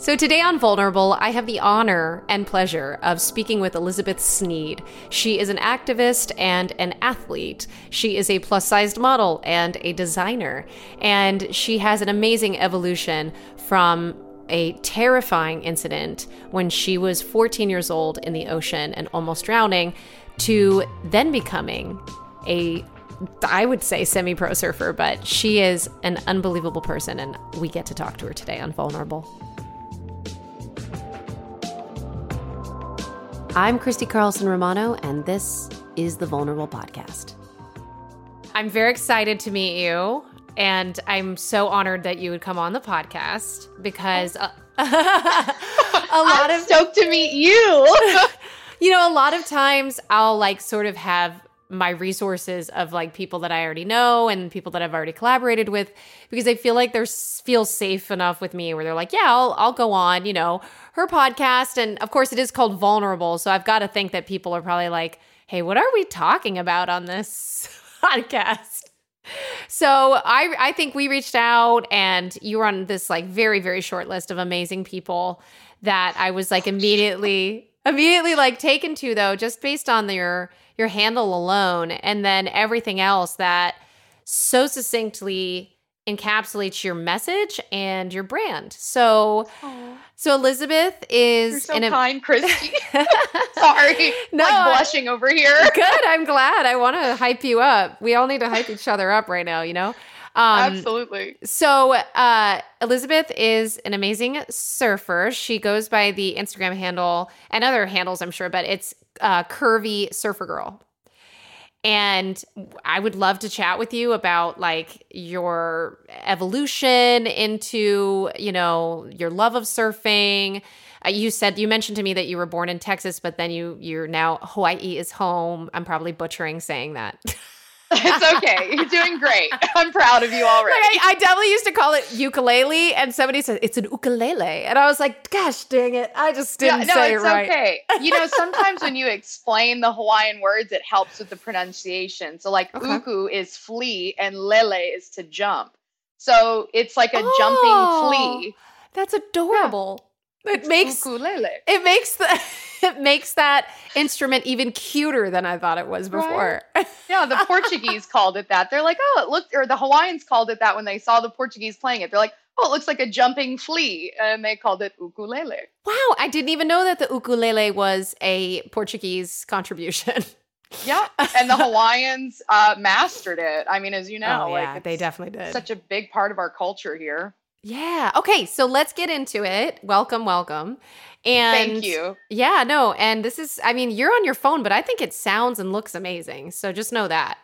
So, today on Vulnerable, I have the honor and pleasure of speaking with Elizabeth Sneed. She is an activist and an athlete. She is a plus sized model and a designer. And she has an amazing evolution from a terrifying incident when she was 14 years old in the ocean and almost drowning to then becoming a I would say semi pro surfer, but she is an unbelievable person, and we get to talk to her today on Vulnerable. I'm Christy Carlson Romano, and this is the Vulnerable Podcast. I'm very excited to meet you, and I'm so honored that you would come on the podcast because uh, a lot I'm of stoked to meet you. you know, a lot of times I'll like sort of have my resources of like people that I already know and people that I've already collaborated with because I feel like they're feel safe enough with me where they're like, yeah, I'll I'll go on, you know, her podcast and of course it is called Vulnerable, so I've got to think that people are probably like, "Hey, what are we talking about on this podcast?" So I I think we reached out and you were on this like very very short list of amazing people that I was like immediately immediately like taken to though just based on your your handle alone and then everything else that so succinctly encapsulates your message and your brand. So so Elizabeth is You're so in a kind, Christy. Sorry. No, like blushing over here. good. I'm glad. I want to hype you up. We all need to hype each other up right now, you know? Um, Absolutely. So, uh, Elizabeth is an amazing surfer. She goes by the Instagram handle and other handles, I'm sure, but it's uh, Curvy Surfer Girl. And I would love to chat with you about like your evolution into, you know, your love of surfing. Uh, you said you mentioned to me that you were born in Texas, but then you you're now Hawaii is home. I'm probably butchering saying that. it's okay. You're doing great. I'm proud of you already. Like, I, I definitely used to call it ukulele, and somebody said it's an ukulele, and I was like, "Gosh, dang it! I just didn't no, say it's it right." okay. You know, sometimes when you explain the Hawaiian words, it helps with the pronunciation. So, like, Okay. uku is flee and lele is to jump. So it's like a Oh. jumping flea. That's adorable. It makes ukulele. it makes the it makes that instrument even cuter than I thought it was before. Yeah, the Portuguese called it that. They're like, oh, it looked, or the Hawaiians called it that when they saw the Portuguese playing it. They're like, oh, it looks like a jumping flea, and they called it ukulele. wow, I didn't even know that the ukulele was a Portuguese contribution. Yeah, and the Hawaiians uh, mastered it. I mean, as you know, oh like yeah, they definitely did. such a big part of our culture here. Yeah. Okay, so let's get into it. Welcome, welcome. And Thank you. Yeah, no, and this is I mean, you're on your phone, but I think it sounds and looks amazing. So just know that.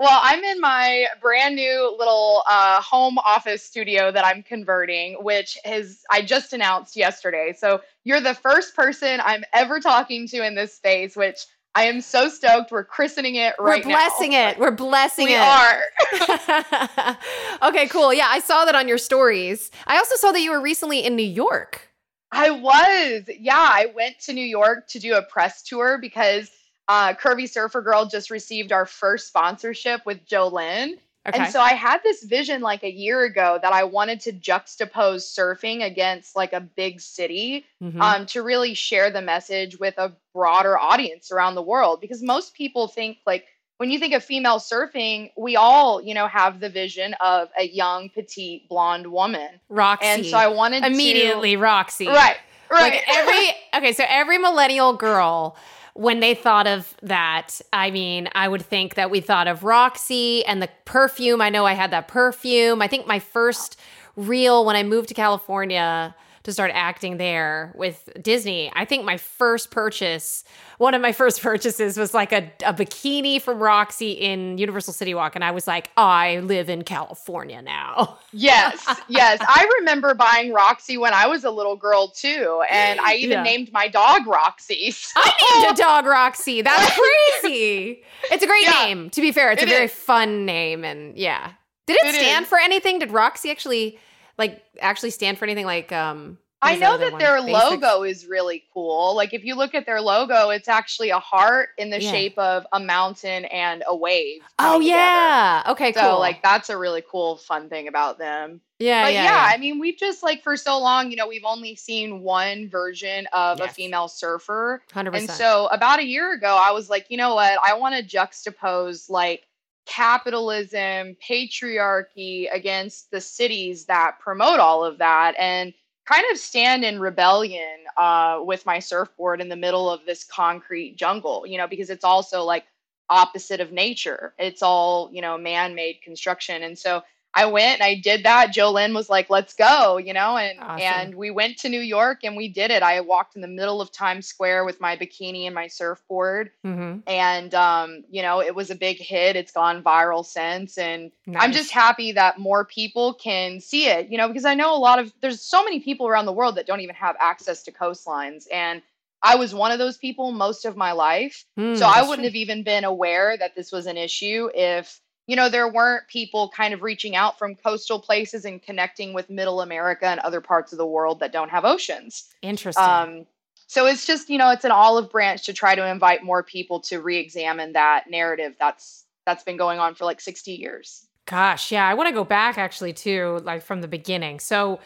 Well, I'm in my brand new little uh, home office studio that I'm converting, which is I just announced yesterday. So you're the first person I'm ever talking to in this space, which I am so stoked. We're christening it right We're blessing now. it. We're blessing We it. are. okay, cool. Yeah, I saw that on your stories. I also saw that you were recently in New York. I was. Yeah, I went to New York to do a press tour because uh, Curvy Surfer Girl just received our first sponsorship with Jolyn. Okay. And so I had this vision like a year ago that I wanted to juxtapose surfing against like a big city Mhm. um, to really share the message with a broader audience around the world. Because most people think like when you think of female surfing, we all, you know, have the vision of a young, petite, blonde woman. Roxy. And so I wanted to immediately Roxy. right, right. Like every okay, so every millennial girl when they thought of that, I mean, I would think that we thought of Roxy and the perfume. I know I had that perfume. I think my first real when I moved to California to start acting there with Disney, I think my first purchase, one of my first purchases was like a, a bikini from Roxy in Universal City Walk. And I was like, I live in California now. Yes, yes. I remember buying Roxy when I was a little girl too. And I even Yeah. named my dog Roxy. So- I named a dog Roxy. That's crazy. It's a great Yeah, name. To be fair, it's a very is. fun name, and yeah. Did it, It stand is. for anything? Did Roxy actually like actually stand for anything? Like, um, I know that one? their Basics? logo is really cool. Like if you look at their logo, it's actually a heart in the Yeah. shape of a mountain and a wave. Oh together. yeah. Okay. So Cool. like that's a really cool fun thing about them. yeah, but yeah, yeah, yeah. I mean, we've just like for so long, you know, we've only seen one version of a female surfer. Hundred And percent. And so about a year ago, I was like, you know what? I want to juxtapose like capitalism, patriarchy against the cities that promote all of that and kind of stand in rebellion uh, with my surfboard in the middle of this concrete jungle, you know, because it's also like opposite of nature. It's all, you know, man made construction. And so I went and I did that. Jolyn was like, let's go, you know, and Awesome. and we went to New York and we did it. I walked in the middle of Times Square with my bikini and my surfboard. mm-hmm. And um, you know, it was a big hit. It's gone viral since. And I'm just happy that more people can see it, you know, because I know a lot of there's so many people around the world that don't even have access to coastlines. And I was one of those people most of my life. Hmm, So I wouldn't have even been aware that this was an issue if, you know, there weren't people kind of reaching out from coastal places and connecting with middle America and other parts of the world that don't have oceans. interesting. Um, so it's just, you know, it's an olive branch to try to invite more people to re-examine that narrative that's that's been going on for like 60 years. Gosh, yeah, I want to go back actually too, like from the beginning. So,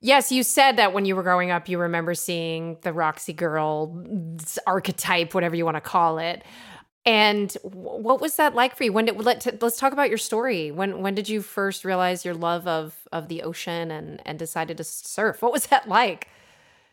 yes, you said that when you were growing up, you remember seeing the Roxy girl archetype, whatever you want to call it. And what was that like for you? When did let t- let's talk about your story. When when did you first realize your love of of the ocean and and decided to surf? What was that like?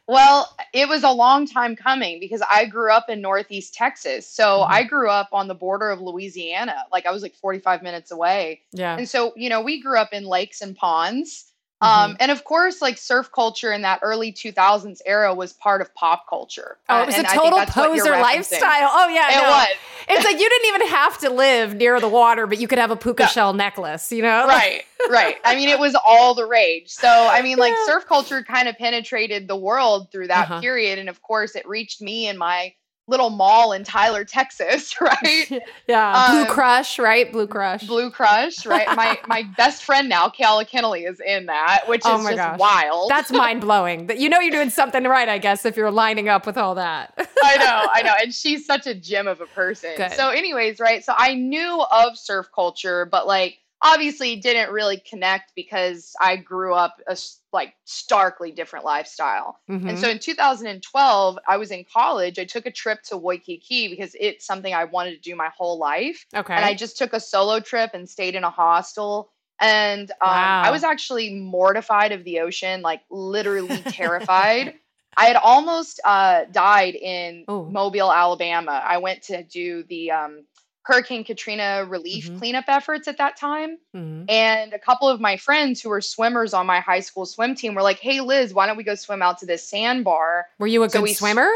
Well, it was a long time coming because I grew up in Northeast Texas. So Mhm. I grew up on the border of Louisiana. Like I was like 45 minutes away. Yeah. And so, you know, we grew up in lakes and ponds. Mm-hmm. Um, and of course, like surf culture in that early 2000s era was part of pop culture. Oh, Uh, it was a and I think total poser lifestyle. Oh yeah, It no. was. It's like you didn't even have to live near the water, but you could have a puka Yeah. shell necklace. You know, right right i mean it was all the rage so i mean like Yeah. surf culture kind of penetrated the world through that Uh-huh. period and of course it reached me in my little mall in tyler texas right yeah. Blue Um, Crush, right? Blue Crush. blue crush right my my best friend now Keala Kennelly is in that which Oh is my just gosh. wild That's mind blowing. That you know you're doing something right, I guess, if you're lining up with all that. I know, I know. And she's such a gem of a person. Good. So, anyways, right. So I knew of surf culture, but like obviously didn't really connect because I grew up a like starkly different lifestyle. And Mhm. so in 2012, I was in college. I took a trip to Waikiki because it's something I wanted to do my whole life. okay. And I just took a solo trip and stayed in a hostel. And um, Wow. I was actually mortified of the ocean, like literally terrified. I had almost uh, died in Oh. Mobile, Alabama. I went to do the um, Hurricane Katrina relief Mhm. cleanup efforts at that time. Mhm. And a couple of my friends who were swimmers on my high school swim team were like, hey, Liz, why don't we go swim out to this sandbar? Were you a So good swimmer?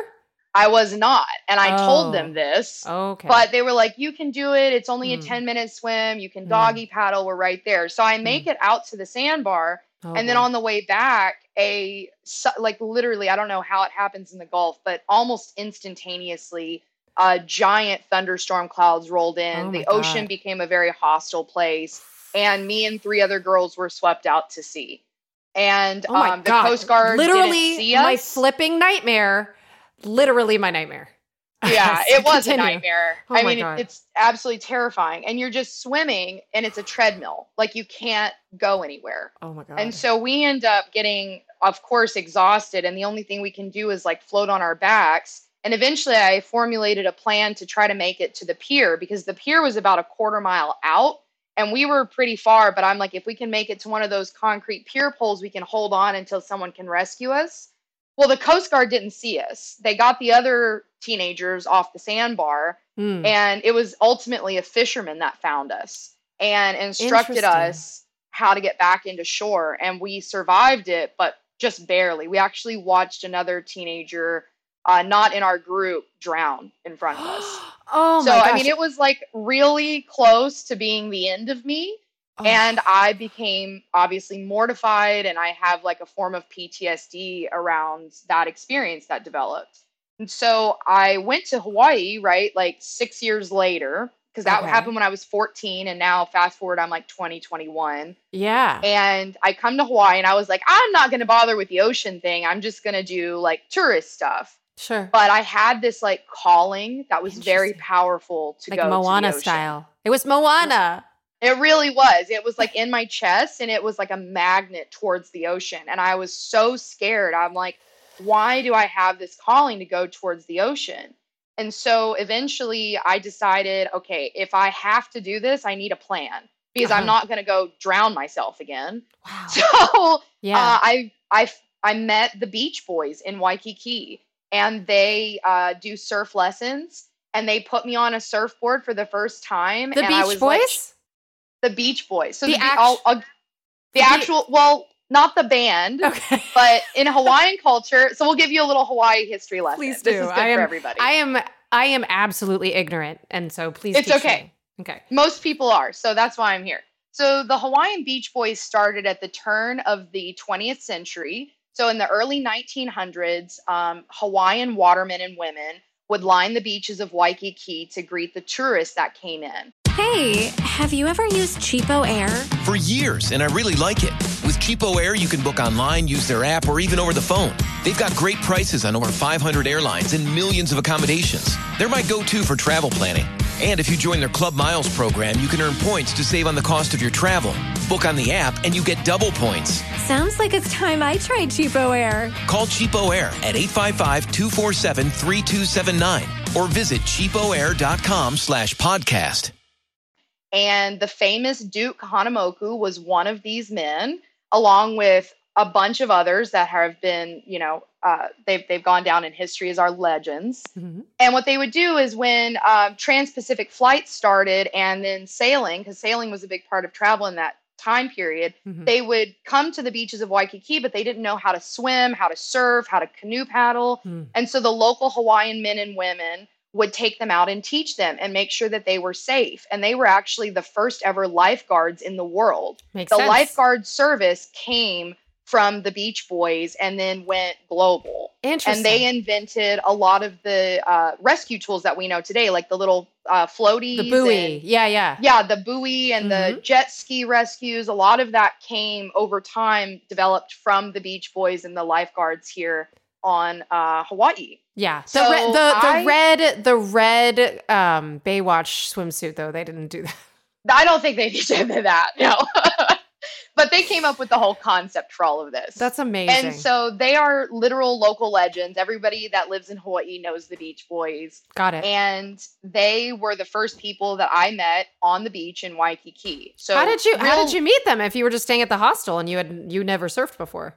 I was not. And I Oh. told them this. Okay. But they were like, you can do it. It's only a Mm. 10 minute swim. You can Mm. doggy paddle. We're right there. So I make it out to the sandbar. Oh, and then on the way back, a, like literally, I don't know how it happens in the Gulf, but almost instantaneously, uh, giant thunderstorm clouds rolled in. Oh the ocean God. became a very hostile place. And me and three other girls were swept out to sea. And oh um, the god! Coast Guard literally didn't see my flipping nightmare. Literally my nightmare. yeah, it was a nightmare. Oh I mean, God. it's absolutely terrifying. And you're just swimming and it's a treadmill. Like you can't go anywhere. Oh my god! And so we end up getting, of course, exhausted. And the only thing we can do is like float on our backs. And eventually I formulated a plan to try to make it to the pier because the pier was about a quarter mile out. And we were pretty far, but I'm like, if we can make it to one of those concrete pier poles, we can hold on until someone can rescue us. Well, the Coast Guard didn't see us. They got the other teenagers off the sandbar, Hmm. and it was ultimately a fisherman that found us and instructed us how to get back into shore. And we survived it, but just barely. We actually watched another teenager, uh, not in our group, drown in front of us. oh so my gosh. I mean, it was like really close to being the end of me. Oh. And I became obviously mortified, and I have like a form of PTSD around that experience that developed. And so I went to Hawaii, right? Like six years later, because that Okay. happened when I was 14. And now, fast forward, I'm like 20, 21. yeah. And I come to Hawaii, and I was like, I'm not going to bother with the ocean thing. I'm just going to do like tourist stuff. Sure. But I had this like calling that was very powerful to like go to the Moana ocean. style. It was Moana. It really was. It was like in my chest and it was like a magnet towards the ocean. And I was so scared. I'm like, why do I have this calling to go towards the ocean? And so eventually I decided, okay, if I have to do this, I need a plan because Uh-huh. I'm not going to go drown myself again. Wow. So Yeah. uh, I, I, I met the Beach Boys in Waikiki and they uh, do surf lessons. And they put me on a surfboard for the first time. the and I Beach was Boys? like, the Beach Boys. So The the, act- I'll- I'll- the the- actual, well, not the band, okay. but in Hawaiian culture. So we'll give you a little Hawaii history lesson. Please This do. is good I am- for everybody. I am I am absolutely ignorant, and so please. It's okay. me. Okay. Most people are, so that's why I'm here. So the Hawaiian Beach Boys started at the turn of the 20th century. So in the early 1900s, um, Hawaiian watermen and women would line the beaches of Waikiki to greet the tourists that came in. Hey, have you ever used Cheapo Air? For years, and I really like it. With Cheapo Air, you can book online, use their app, or even over the phone. They've got great prices on over 500 airlines and millions of accommodations. They're my go to for travel planning. And if you join their Club Miles program, you can earn points to save on the cost of your travel. Book on the app, and you get double points. Sounds like it's time I tried Cheapo Air. Call Cheapo Air at 855-247-3279 or visit cheapoair.com slash podcast. And the famous Duke Kahanamoku was one of these men, along with a bunch of others that have been, you know, uh, they've they've gone down in history as our legends. Mhm. And what they would do is when um, trans-Pacific flights started, and then sailing, because sailing was a big part of travel in that time period, Mhm. they would come to the beaches of Waikiki, but they didn't know how to swim, how to surf, how to canoe paddle. Mm. And so the local Hawaiian men and women would take them out and teach them and make sure that they were safe. And they were actually the first ever lifeguards in the world. Makes The sense. lifeguard service came from the Beach Boys and then went global. Interesting. And they invented a lot of the uh, rescue tools that we know today, like the little uh, floaties. the buoy. and- yeah, yeah. yeah, the buoy and the Mhm. jet ski rescues, a lot of that came over time, developed from the Beach Boys and the lifeguards here on uh, Hawaii. Yeah. The So red the, the I- red the red um Baywatch swimsuit though, they didn't do that. I don't think they did that, no. But they came up with the whole concept for all of this. That's amazing. and so they are literal local legends. Everybody that lives in Hawaii knows the Beach Boys. Got it. And they were the first people that I met on the beach in Waikiki. So how did you how did you meet them if you were just staying at the hostel and you had you never surfed before?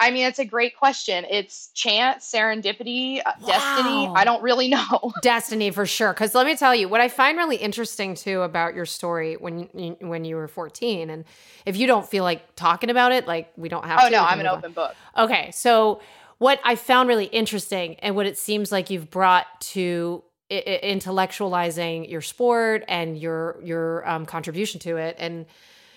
I mean, it's a great question. It's chance, serendipity, uh, destiny. I don't really know. Destiny for sure. Because let me tell you, what I find really interesting too about your story when you, when you were 14, and if you don't feel like talking about it, like we don't have Oh to. no, I'm an move on. open book. Okay, so what I found really interesting and what it seems like you've brought to I- I- intellectualizing your sport and your your um, contribution to it, and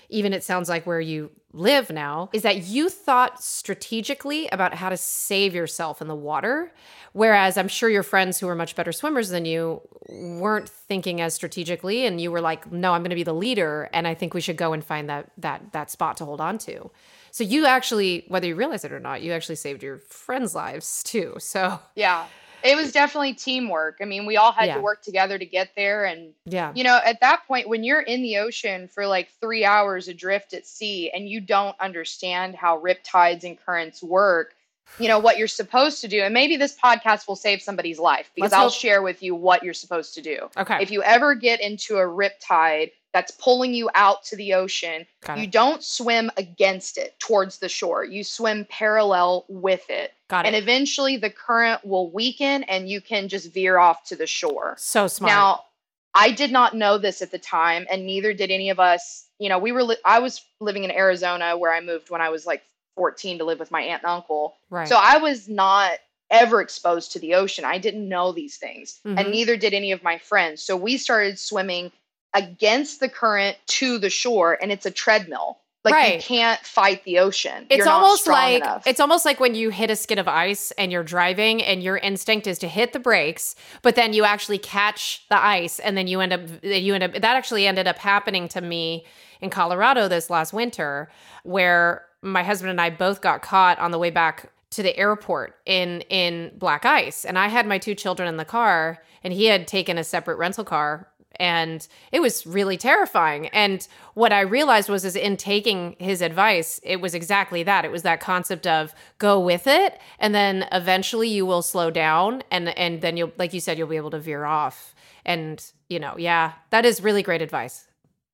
even it sounds like where you live now, is that you thought strategically about how to save yourself in the water. Whereas I'm sure your friends who are much better swimmers than you weren't thinking as strategically, and you were like, "No, I'm going to be the leader, and I think we should go and find that that that spot to hold on to." So you actually, whether you realize it or not, you actually saved your friends' lives too. So Yeah, it was definitely teamwork. I mean, we all had Yeah. to work together to get there, and yeah, you know, at that point, when you're in the ocean for like three hours adrift at sea, and you don't understand how riptides and currents work. You know what you're supposed to do, and maybe this podcast will save somebody's life because Let's I'll hope- share with you what you're supposed to do. okay, If you ever get into a riptide that's pulling you out to the ocean, got you it, don't swim against it towards the shore. You swim parallel with it. got And eventually the current will weaken and you can just veer off to the shore. So smart. Now, I did not know this at the time, and neither did any of us. You know, we were, li- I was living in Arizona where I moved when I was like 14 to live with my aunt and uncle. Right. So I was not ever exposed to the ocean. I didn't know these things, Mhm. and neither did any of my friends. So we started swimming against the current to the shore, and it's a treadmill. Like you can't fight the ocean. it's You're almost like enough. it's almost like when you hit a skid of ice and you're driving and your instinct is to hit the brakes but then you actually catch the ice and then you end up you end up that actually ended up happening to me in Colorado this last winter where my husband and I both got caught on the way back to the airport in in black ice and I had my two children in the car and he had taken a separate rental car and it was really terrifying. And what i realized was is in taking his advice it was exactly that. It was that concept of go with it and then eventually you will slow down and and then you'll like you said you'll be able to veer off. And you know yeah that is really great advice.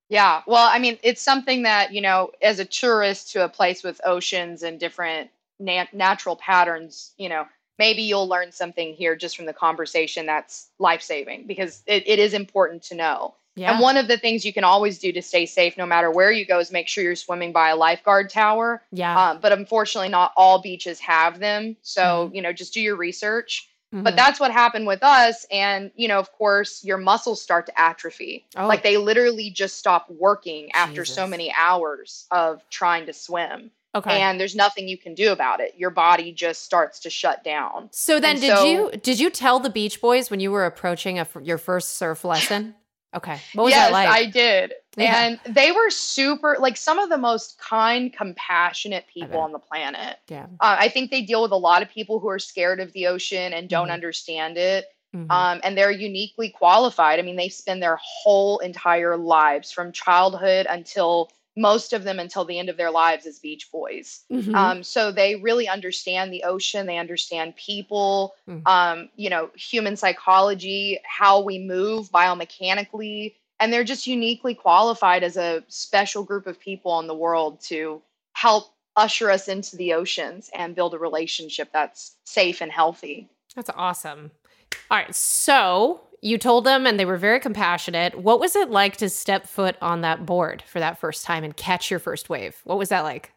Yeah. Well, I mean, it's something that, you know, as a tourist to a place with oceans and different nat- natural patterns, you know, maybe you'll learn something here just from the conversation that's life saving because it, it is important to know. yeah And one of the things you can always do to stay safe no matter where you go is make sure you're swimming by a lifeguard tower. yeah Um, but unfortunately, not all beaches have them. So, Mm-hmm. you know, just do your research. Mhm. But that's what happened with us. And, you know, of course, your muscles start to atrophy. Oh. Like they literally just stop working after so many hours of trying to swim. Okay And there's nothing you can do about it. Your body just starts to shut down. so then and did so- you did you tell the beach boys when you were approaching a, your first surf lesson okay what was yes, that like I did. Yeah. And they were super, like some of the most kind, compassionate people on the planet. yeah Uh, I think they deal with a lot of people who are scared of the ocean and don't Mhm. understand it. Mhm. Um, and they're uniquely qualified. I mean, they spend their whole entire lives from childhood until most of them until the end of their lives as beach boys. Mhm. Um, so they really understand the ocean. They understand people, Mhm. um, you know, human psychology, how we move biomechanically, and they're just uniquely qualified as a special group of people in the world to help usher us into the oceans and build a relationship that's safe and healthy. That's awesome. All right. So you told them, and they were very compassionate. What was it like to step foot on that board for that first time and catch your first wave? What was that like?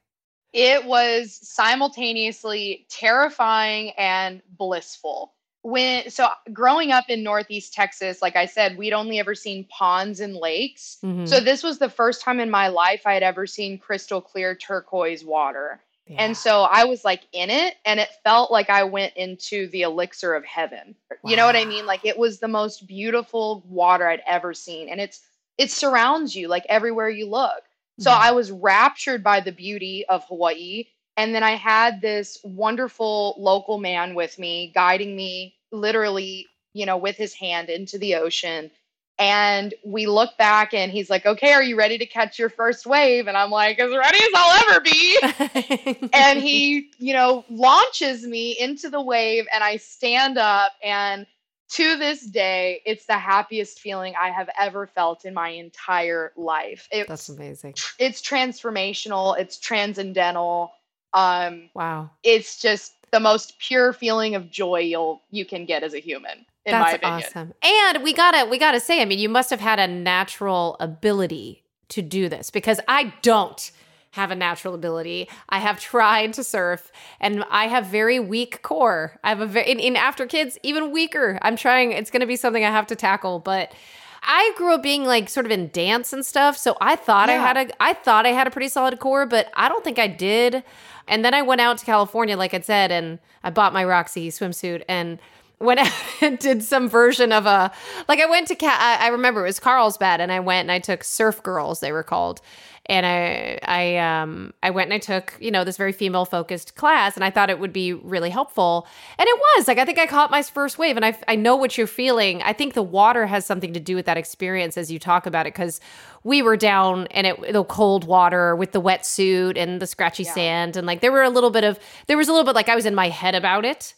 It was simultaneously terrifying and blissful. When so growing up in Northeast Texas, like I said, we'd only ever seen ponds and lakes. Mhm. So this was the first time in my life I had ever seen crystal clear turquoise water. Yeah. And so I was like in it and it felt like I went into the elixir of heaven. You know what I mean? Like it was the most beautiful water I'd ever seen and it's it surrounds you like everywhere you look. So Mhm. I was raptured by the beauty of Hawaii and then I had this wonderful local man with me guiding me literally, you know, with his hand into the ocean. And we look back and he's like, "Okay, are you ready to catch your first wave?" And I'm like, "As ready as I'll ever be." and he, you know, launches me into the wave and I stand up and to this day, it's the happiest feeling I have ever felt in my entire life. It's That's amazing. it's transformational, it's transcendental. Um Wow. it's just the most pure feeling of joy you'll you can get as a human That's awesome. And we gotta we gotta say, I mean, you must have had a natural ability to do this because I don't have a natural ability. I have tried to surf and I have very weak core. I have a very in, in after kids, even weaker. I'm trying, it's gonna be something I have to tackle, but I grew up being like sort of in dance and stuff, so I thought I had a I thought I had a pretty solid core, but I don't think I did. And then I went out to California, like I said, and I bought my Roxy swimsuit and went and did some version of a like I went to Ca- I, I remember it was Carlsbad and I went and I took Surf Girls they were called. And I I um I went and I took you know this very female focused class and I thought it would be really helpful. And it was like I think I caught my first wave and I I know what you're feeling. I think the water has something to do with that experience as you talk about it because we were down and it the cold water with the wetsuit and the scratchy Yeah. sand and like there were a little bit of there was a little bit like I was in my head about it.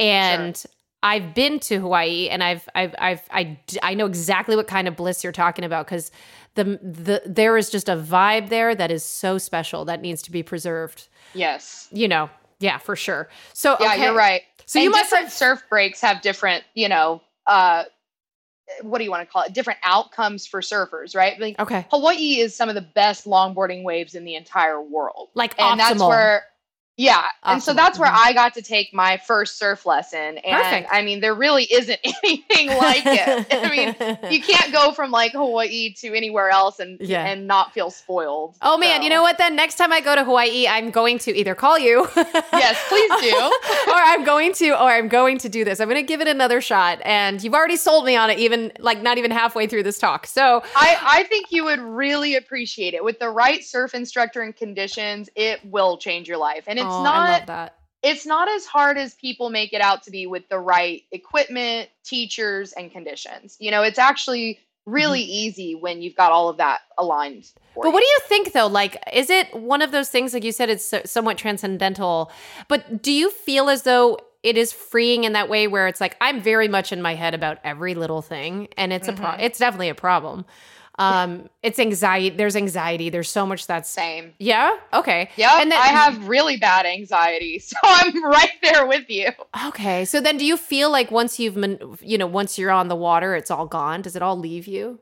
And I've been to Hawaii and I've I've I've I, I know exactly what kind of bliss you're talking about because the the there is just a vibe there that is so special that needs to be preserved. Yes. You know, yeah, for sure. So Yeah, okay. you're right. So and you must different have surf breaks have different, you know, uh what do you want to call it? Different outcomes for surfers, right? Like okay, Hawaii is some of the best longboarding waves in the entire world. like and optimal. that's where Yeah. And so that's where. I got to take my first surf lesson. And Perfect. I mean, there really isn't anything like it. I mean, you can't go from like Hawaii to anywhere else and Yeah. and not feel spoiled. Oh man, you know what? Then next time I go to Hawaii, I'm going to either call you. Yes, please do. or I'm going to, or I'm going to do this. I'm going to give it another shot. And you've already sold me on it, even like not even halfway through this talk. So I, I think you would really appreciate it. With the right surf instructor and conditions, it will change your life. And it's oh, I not love that. it's not as hard as people make it out to be with the right equipment, teachers, and conditions. You know, it's actually really easy when you've got all of that aligned. Mm-hmm. But you. what do you think though? Like, is it one of those things, like you said, it's so, somewhat transcendental, but do you feel as though it is freeing in that way where it's like, I'm very much in my head about every little thing and it's a pro- Mhm. it's definitely a problem. Um, it's anxiety. There's anxiety. There's so much that's Same. yeah. Okay. Yeah, And then- I have really bad anxiety, so I'm right there with you. Okay. So then do you feel like once you've, you know, once you're on the water, it's all gone? Does it all leave you?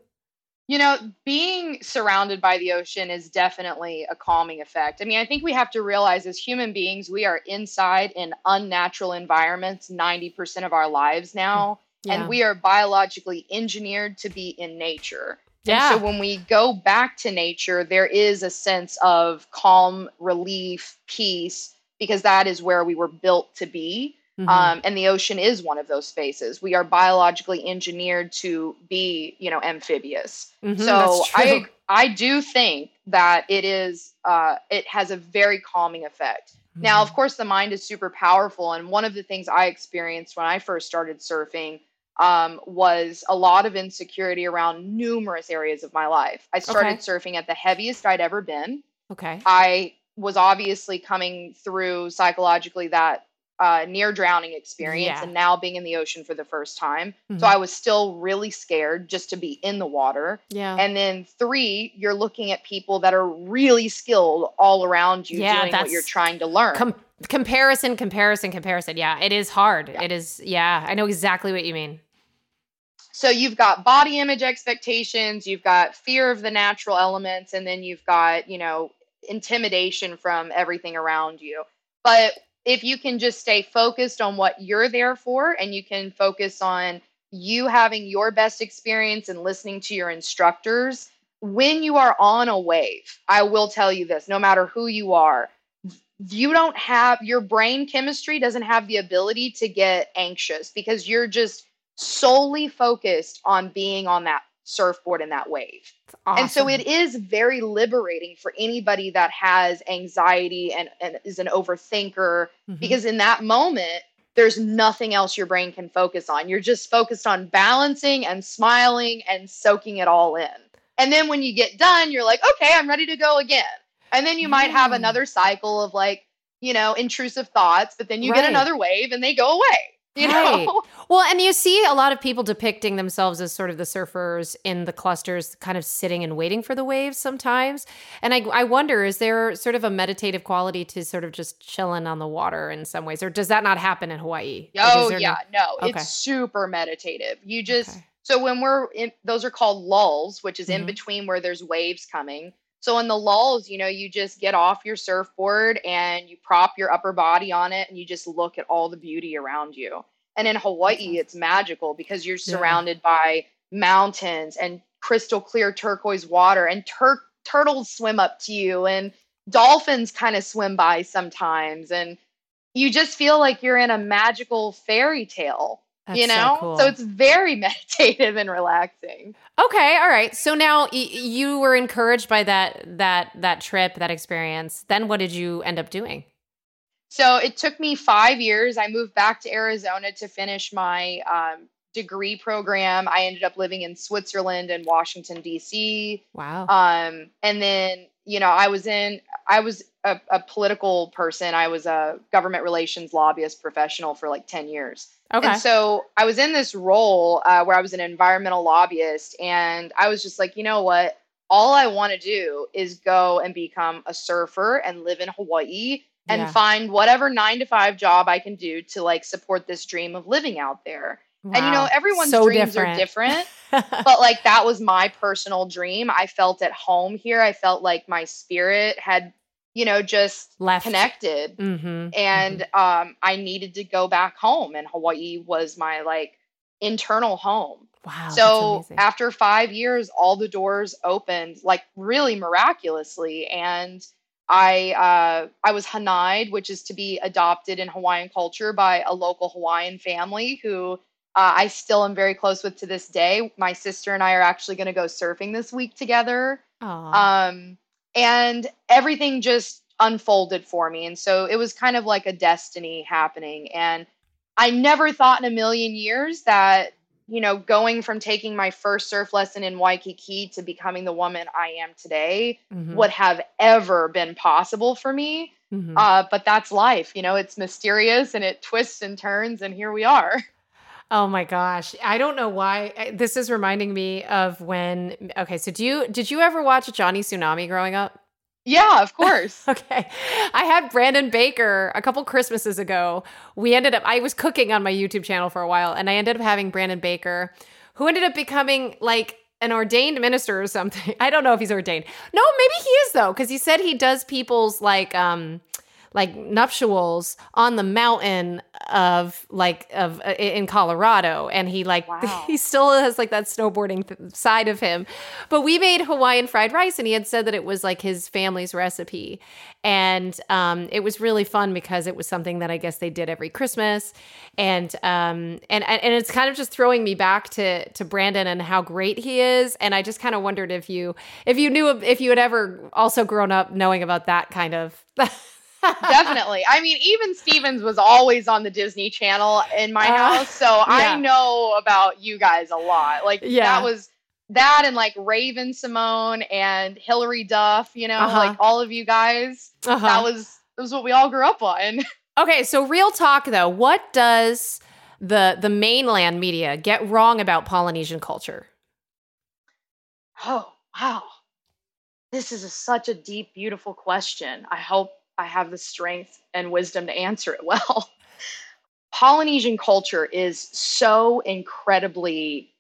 You know, being surrounded by the ocean is definitely a calming effect. I mean, I think we have to realize as human beings, we are inside in unnatural environments 90% of our lives now, Yeah. and we are biologically engineered to be in nature. Yeah. And so when we go back to nature, there is a sense of calm, relief, peace, because that is where we were built to be. Mhm. Um, and the ocean is one of those spaces. We are biologically engineered to be, you know, amphibious. Mhm, so. I I do think that it is uh, it has a very calming effect. Now, Mm-hmm. of course, the mind is super powerful, and one of the things I experienced when I first started surfing um, was a lot of insecurity around numerous areas of my life. I started Okay. surfing at the heaviest I'd ever been. okay. I was obviously coming through psychologically that uh, near drowning experience Yeah. and now being in the ocean for the first time. Mhm. So I was still really scared just to be in the water. Yeah. And then three, you're looking at people that are really skilled all around you Yeah, doing what you're trying to learn. Com- comparison, comparison, comparison. Yeah, it is hard. Yeah. It is. Yeah, I know exactly what you mean. so you've got body image expectations, you've got fear of the natural elements, and then you've got, you know, intimidation from everything around you. But if you can just stay focused on what you're there for and you can focus on you having your best experience and listening to your instructors, when you are on a wave, I will tell you this no matter who you are, you don't have your brain chemistry doesn't have the ability to get anxious because you're just solely focused on being on that surfboard in that wave. Awesome. And so it is very liberating for anybody that has anxiety and, and is an overthinker Mhm. because in that moment, there's nothing else your brain can focus on. You're just focused on balancing and smiling and soaking it all in. And then when you get done, you're like, okay, I'm ready to go again. And then you might have Mm. another cycle of like, you know, intrusive thoughts, but then you Right. get another wave and they go away. You Right. know? Well, and you see a lot of people depicting themselves as sort of the surfers in the clusters, kind of sitting and waiting for the waves sometimes. And I, I wonder, is there sort of a meditative quality to sort of just chilling on the water in some ways, or does that not happen in Hawaii? Oh yeah, no, Okay. it's super meditative. You just Okay. so when we're in those are called lulls, which is in Mhm. between where there's waves coming. So in the lulls, you know, you just get off your surfboard and you prop your upper body on it and you just look at all the beauty around you. And in Hawaii, it's magical because you're Yeah. surrounded by mountains and crystal clear turquoise water and tur- turtles swim up to you and dolphins kind of swim by sometimes and you just feel like you're in a magical fairy tale you know so, cool. so it's very meditative and relaxing Okay, all right. So now y- you were encouraged by that that that trip, that experience. Then what did you end up doing? so it took me five years i moved back to arizona to finish my um, degree program i ended up living in switzerland and washington d.c Wow. um, and then you know i was in i was a, a political person i was a government relations lobbyist professional for like 10 years okay. And so I was in this role uh, where I was an environmental lobbyist, and I was just like, you know what? All I want to do is go and become a surfer and live in Hawaii and Yeah. find whatever nine to five job I can do to like support this dream of living out there. And you know, everyone's So dreams are different, but like that was my personal dream. I felt at home here. I felt like my spirit had you know, just Left. connected. Mm-hmm. And um, I needed to go back home, and Hawaii was my like internal home. wow. So after five years, all the doors opened like really miraculously, and I uh, I was hanai'd, which is to be adopted in Hawaiian culture by a local Hawaiian family who uh, I still am very close with to this day. My sister and I are actually going to go surfing this week together, Aw. um, and everything just unfolded for me, and so it was kind of like a destiny happening, and I never thought in a million years that you know, going from taking my first surf lesson in Waikiki to becoming the woman I am today Mhm. would have ever been possible for me. Mhm. Uh, but that's life, you know, it's mysterious and it twists and turns, and here we are. Oh my gosh. I don't know why this is reminding me of when okay, so do you did you ever watch Johnny Tsunami growing up? Yeah, of course. Okay. I had Brandon Baker a couple Christmases ago. We ended up I was cooking on my YouTube channel for a while and I ended up having Brandon Baker who ended up becoming like an ordained minister or something. I don't know if he's ordained. No, maybe he is though cuz he said he does people's like um like nuptials on the mountain of like of uh, in Colorado. And he like Wow. he still has like that snowboarding th- side of him. But we made Hawaiian fried rice and he had said that it was like his family's recipe. And um it was really fun because it was something that I guess they did every Christmas. And um and and and it's kind of just throwing me back to to Brandon and how great he is. And I just kind of wondered if you if you knew if you had ever also grown up knowing about that kind of Definitely. I mean, even Stevens was always on the Disney Channel in my Uh, house, so yeah. I know about you guys a lot. Like Yeah. that was that and like Raven-Symoné and Hilary Duff, you know, Uh-huh. like all of you guys. Uh-huh. That was that was what we all grew up on. Okay, so real talk though, what does the the mainland media get wrong about Polynesian culture? Oh, wow. This is a, such a deep, beautiful question. I hope I have the strength and wisdom to answer it well. Polynesian culture is so incredibly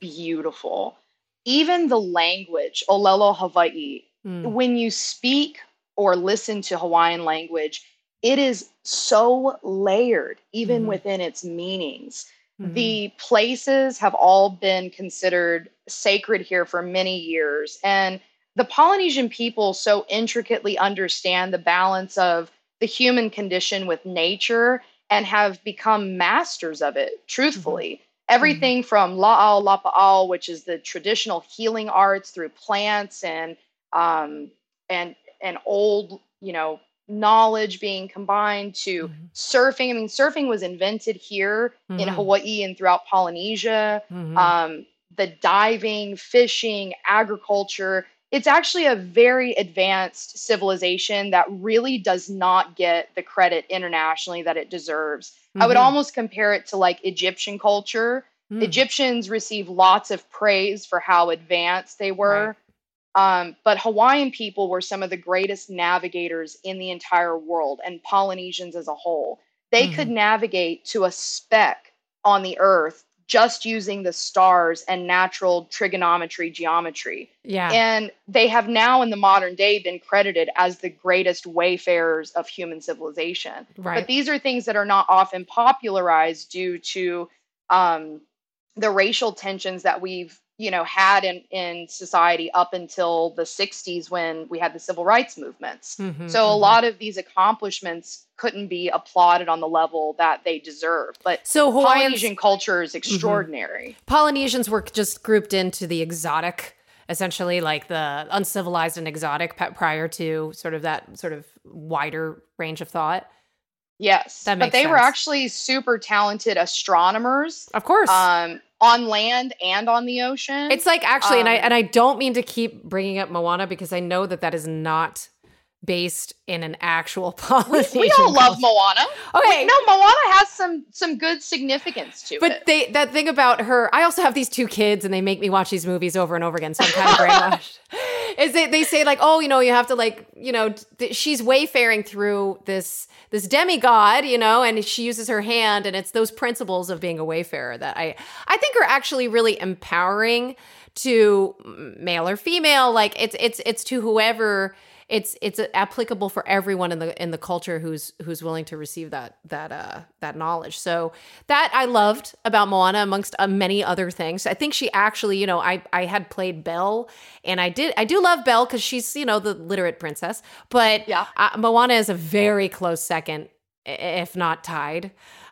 beautiful. Even the language, Olelo Hawaii, Hmm. when you speak or listen to Hawaiian language, it is so layered, even Mhm. within its meanings. Mhm. The places have all been considered sacred here for many years. And the Polynesian people so intricately understand the balance of the human condition with nature and have become masters of it, truthfully. Everything from la'au lapa'au, which is the traditional healing arts through plants and um, and and old, you know, knowledge being combined to Mhm. surfing. I mean, surfing was invented here in Mhm. Hawaii and throughout Polynesia. Mhm. Um, the diving, fishing, agriculture. It's actually a very advanced civilization that really does not get the credit internationally that it deserves. I would Mhm. almost compare it to like Egyptian culture. Mm. Egyptians receive lots of praise for how advanced they were. Um, but Hawaiian people were some of the greatest navigators in the entire world, and Polynesians as a whole. They could navigate to a speck on the earth just using the stars and natural trigonometry geometry. yeah. And they have now, in the modern day, been credited as the greatest wayfarers of human civilization. right. But these are things that are not often popularized due to um, the racial tensions that we've you know had in in society up until the 60s when we had the civil rights movements. Mhm, So a mhm. lot of these accomplishments couldn't be applauded on the level that they deserve. But So Hawaiians, Polynesian culture is extraordinary. Polynesians were just grouped into the exotic, essentially like the uncivilized and exotic prior to sort of that sort of wider range of thought. Yes, That makes but they were actually super talented astronomers Of course. um, on land and on the ocean. It's like actually, and I Um, and I don't mean to keep bringing up Moana because I know that that is not based in an actual Polynesian. we all love culture. Moana. Okay, No, Moana has some some good significance to but it. they that thing about her. I also have these two kids, and they make me watch these movies over and over again, so I'm kind of brainwashed. Is they they say like, oh, you know, you have to like, you know, th- she's wayfaring through this this demigod, you know, and she uses her hand, and it's those principles of being a wayfarer that I I think are actually really empowering to male or female. Like it's it's it's to whoever it's it's applicable for everyone in the in the culture who's who's willing to receive that that uh that knowledge. So that I loved about Moana amongst uh, many other things. I think she actually, you know, I I had played Belle and I did I do love Belle cuz she's, you know, the literate princess, but Yeah. uh, Moana is a very close second if not tied.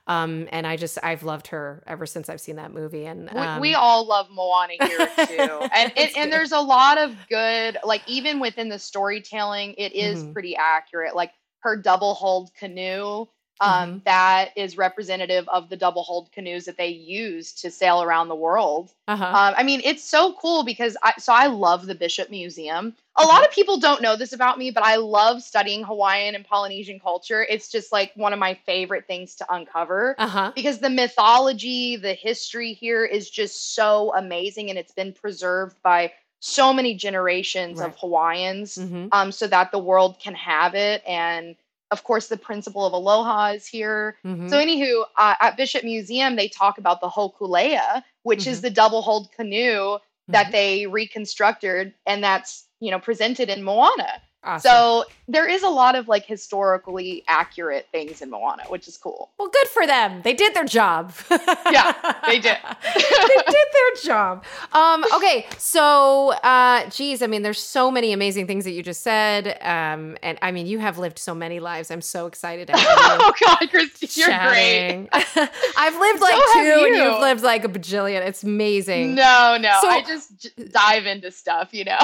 Um, and I just I've loved her ever since I've seen that movie. And We, um, we all love Moana here too, and and, and there's a lot of good, like even within the storytelling, it is Mhm. pretty accurate. Like her double hulled canoe, um, Mm-hmm. that is representative of the double hulled canoes that they use to sail around the world. uh-huh. Um, I mean, it's so cool because I so I love the Bishop Museum. A lot of people don't know this about me, but I love studying Hawaiian and Polynesian culture. It's just like one of my favorite things to uncover uh-huh. because the mythology, the history here is just so amazing and it's been preserved by so many generations Right. of Hawaiians Mhm. um, so that the world can have it. And of course, the principle of aloha is here. Mhm. So, anywho, uh, at Bishop Museum, they talk about the Hōkūle'a, which is Mhm. the double hulled canoe that Mhm. they reconstructed, and that's you know presented in Moana. Awesome. So there is a lot of like historically accurate things in Moana, which is cool. Well, good for them. They did their job. Yeah, they did. they did their job. Um, okay, so uh, geez, I mean, there's so many amazing things that you just said, um, and I mean, you have lived so many lives. I'm so excited. To have you oh God, Christy, you're great. I've lived like So two, and you. you've lived like a bajillion. It's amazing. No, no, So- I just j- dive into stuff, you know.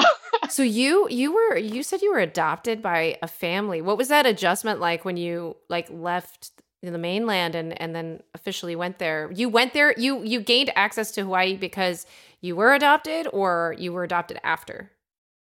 So you you were you said you were adopted by a family. What was that adjustment like when you like left the mainland and and then officially went there? You went there. You you gained access to Hawaii because you were adopted, or you were adopted after.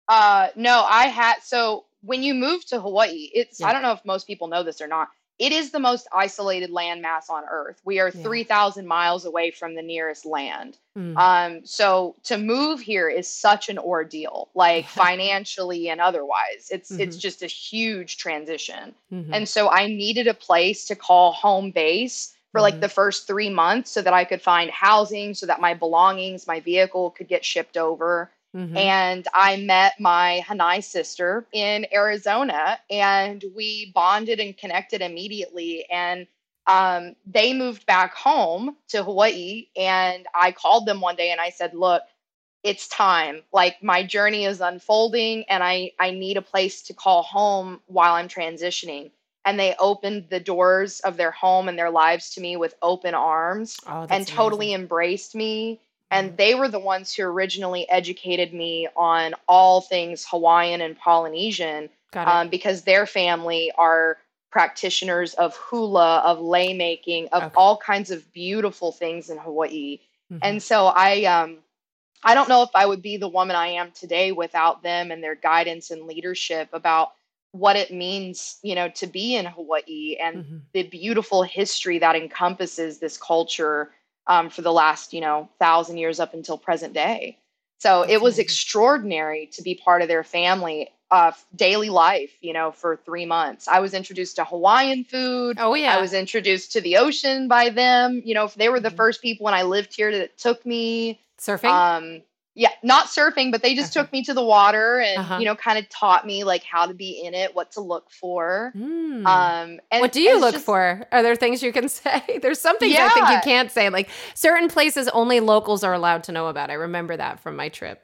Uh, no, I had so when you move to Hawaii, it's Yeah. I don't know if most people know this or not. It is the most isolated landmass on Earth. We are Yeah. three thousand miles away from the nearest land. Mm. Um, so to move here is such an ordeal, like financially and otherwise. It's it's just a huge transition. Mhm. And so I needed a place to call home base for like the first three months so that I could find housing, so that my belongings, my vehicle could get shipped over. Mhm. And I met my Hanai sister in Arizona and we bonded and connected immediately. And um, they moved back home to Hawaii. And I called them one day and I said, Look, it's time. Like my journey is unfolding and I, I need a place to call home while I'm transitioning. And they opened the doors of their home and their lives to me with open arms Oh, and totally amazing. embraced me. And they were the ones who originally educated me on all things Hawaiian and Polynesian um, because their family are practitioners of hula, of lei making, of Okay. all kinds of beautiful things in Hawaii. Mhm. And so I um I don't know if I would be the woman I am today without them and their guidance and leadership about what it means, you know, to be in Hawaii and Mhm. the beautiful history that encompasses this culture um, for the last, you know, thousand years up until present day. So That's it was amazing. extraordinary to be part of their family, uh, daily life, you know, for three months. I was introduced to Hawaiian food. oh yeah. I was introduced to the ocean by them. You know, they were the Mhm. first people when I lived here that took me. surfing. Um, yeah, not surfing, but they just Okay. took me to the water and Uh-huh. you know, kind of taught me like how to be in it, what to look for. Mm. Um, and what do you look just- for? Are there things you can say? There's some things I think you can't say. Like certain places only locals are allowed to know about. I remember that from my trip,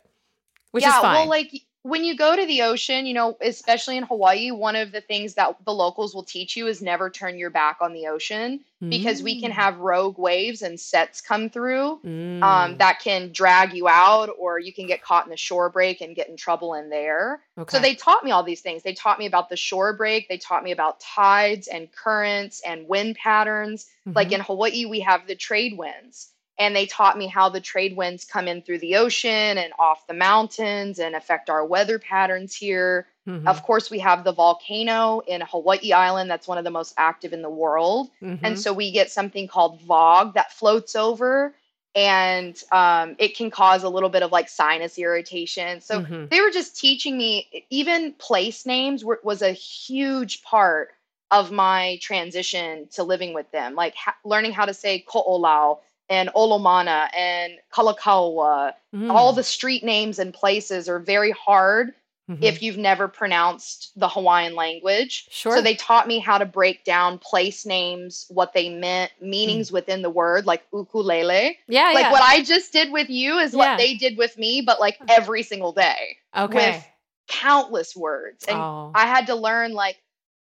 which yeah, is fine. well, like when you go to the ocean, you know, especially in Hawaii, one of the things that the locals will teach you is never turn your back on the ocean because we can Mm. have rogue waves and sets come through. Mm. um, that can drag you out, or you can get caught in the shore break and get in trouble in there. okay. So they taught me all these things. They taught me about the shore break. They taught me about tides and currents and wind patterns. Like Mhm. in Hawaii, we have the trade winds. And they taught me how the trade winds come in through the ocean and off the mountains and affect our weather patterns here. Mhm. Of course, we have the volcano in Hawaii Island, that's one of the most active in the world. Mhm. And so we get something called VOG that floats over, and um, it can cause a little bit of like sinus irritation. So Mhm. they were just teaching me, even place names were, was a huge part of my transition to living with them, like ha- learning how to say Ko'olau and Olomana and Kalakaua. Mm. All the street names and places are very hard Mhm. if you've never pronounced the Hawaiian language. Sure. So they taught me how to break down place names, what they meant, meanings within the word, like ukulele. yeah, like yeah. what I just did with you is Yeah. what they did with me, but like every single day okay. with countless words. And oh. I had to learn like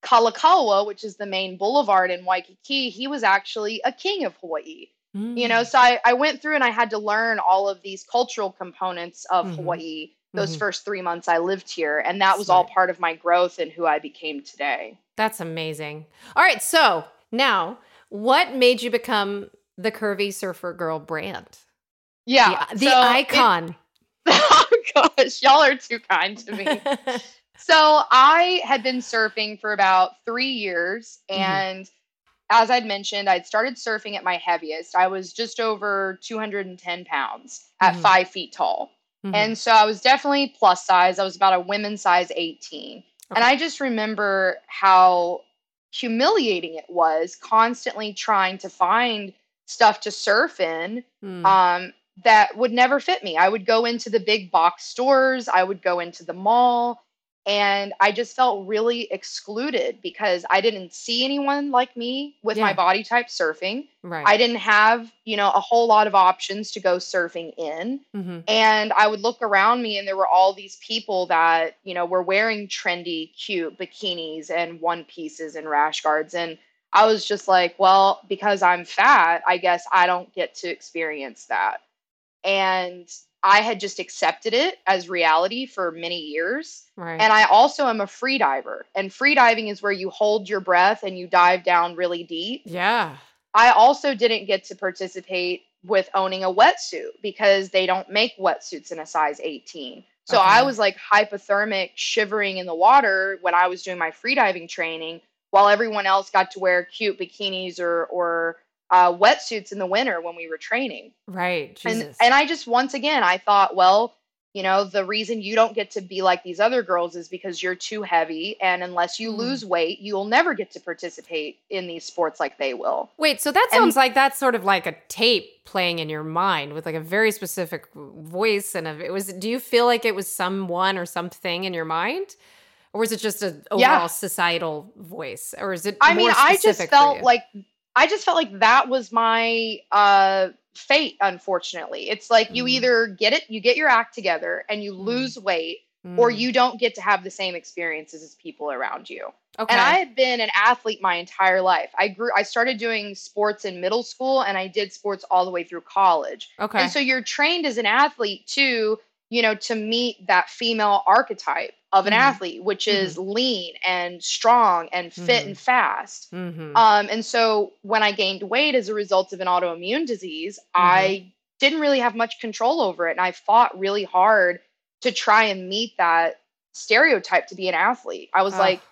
Kalakaua, which is the main boulevard in Waikiki. He was actually a king of Hawaii. You know, Mm. so I, I went through and I had to learn all of these cultural components of Mhm. Hawaii those Mhm. first three months I lived here. And that was all part of my growth and who I became today. That's amazing. All right, so now what made you become the curvy surfer girl brand? Yeah. the, the so it- icon. oh gosh, y'all are too kind to me. So I had been surfing for about three years. Mhm. And as I'd mentioned, I'd started surfing at my heaviest. I was just over 210 pounds at Mhm. five feet tall. Mhm. And so I was definitely plus size. I was about a women's size 18. And I just remember how humiliating it was constantly trying to find stuff to surf in Mm. um, that would never fit me. I would go into the big box stores, I would go into the mall, and I just felt really excluded because I didn't see anyone like me with my body type surfing. right. I didn't have, you know, a whole lot of options to go surfing in. hmm And I would look around me and there were all these people that, you know, were wearing trendy, cute bikinis and one pieces and rash guards. And I was just like, well, because I'm fat, I guess I don't get to experience that. And I had just accepted it as reality for many years. Right. And I also am a free diver. And free diving is where you hold your breath and you dive down really deep. yeah. I also didn't get to participate with owning a wetsuit because they don't make wetsuits in a size 18. So Okay. I was like hypothermic, shivering in the water when I was doing my freediving training, while everyone else got to wear cute bikinis or or uh, wetsuits in the winter when we were training. Right. And Jesus. and I just once again I thought, well, you know, the reason you don't get to be like these other girls is because you're too heavy, and unless you Mm. lose weight, you'll never get to participate in these sports like they will. Wait, so that and- sounds like that's sort of like a tape playing in your mind with like a very specific voice and a, it was do you feel like it was someone or something in your mind? Or was it just an overall Yeah. societal voice? Or is it I mean, I just felt like I just felt like that was my uh fate unfortunately. It's like you Mhm. either get it, you get your act together and you Mhm. lose weight or Mm, you don't get to have the same experiences as people around you. okay. And I have been an athlete my entire life. I grew I started doing sports in middle school and I did sports all the way through college. okay. And so you're trained as an athlete too, you know, to meet that female archetype of an Mhm. athlete, which is lean and strong and fit Mhm. and fast. Mhm. Um, and so when I gained weight as a result of an autoimmune disease, Mm-hmm. I didn't really have much control over it. And I fought really hard to try and meet that stereotype to be an athlete. I was Ugh. like,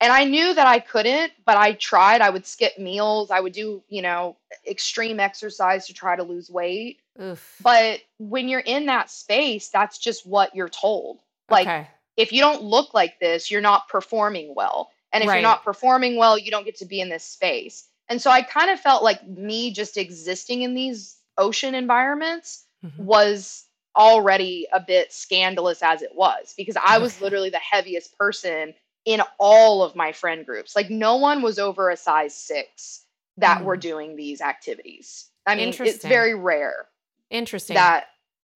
and I knew that I couldn't, but I tried. I would skip meals. I would do, you know, extreme exercise to try to lose weight. Oof. But when you're in that space, that's just what you're told. Like, okay. if you don't look like this, you're not performing well. And if Right. you're not performing well, you don't get to be in this space. And so I kind of felt like me just existing in these ocean environments Mhm. was already a bit scandalous as it was because I was Okay. literally the heaviest person in all of my friend groups. Like no one was over a size 6 that were Mm. doing these activities. I mean, it's very rare Interesting. that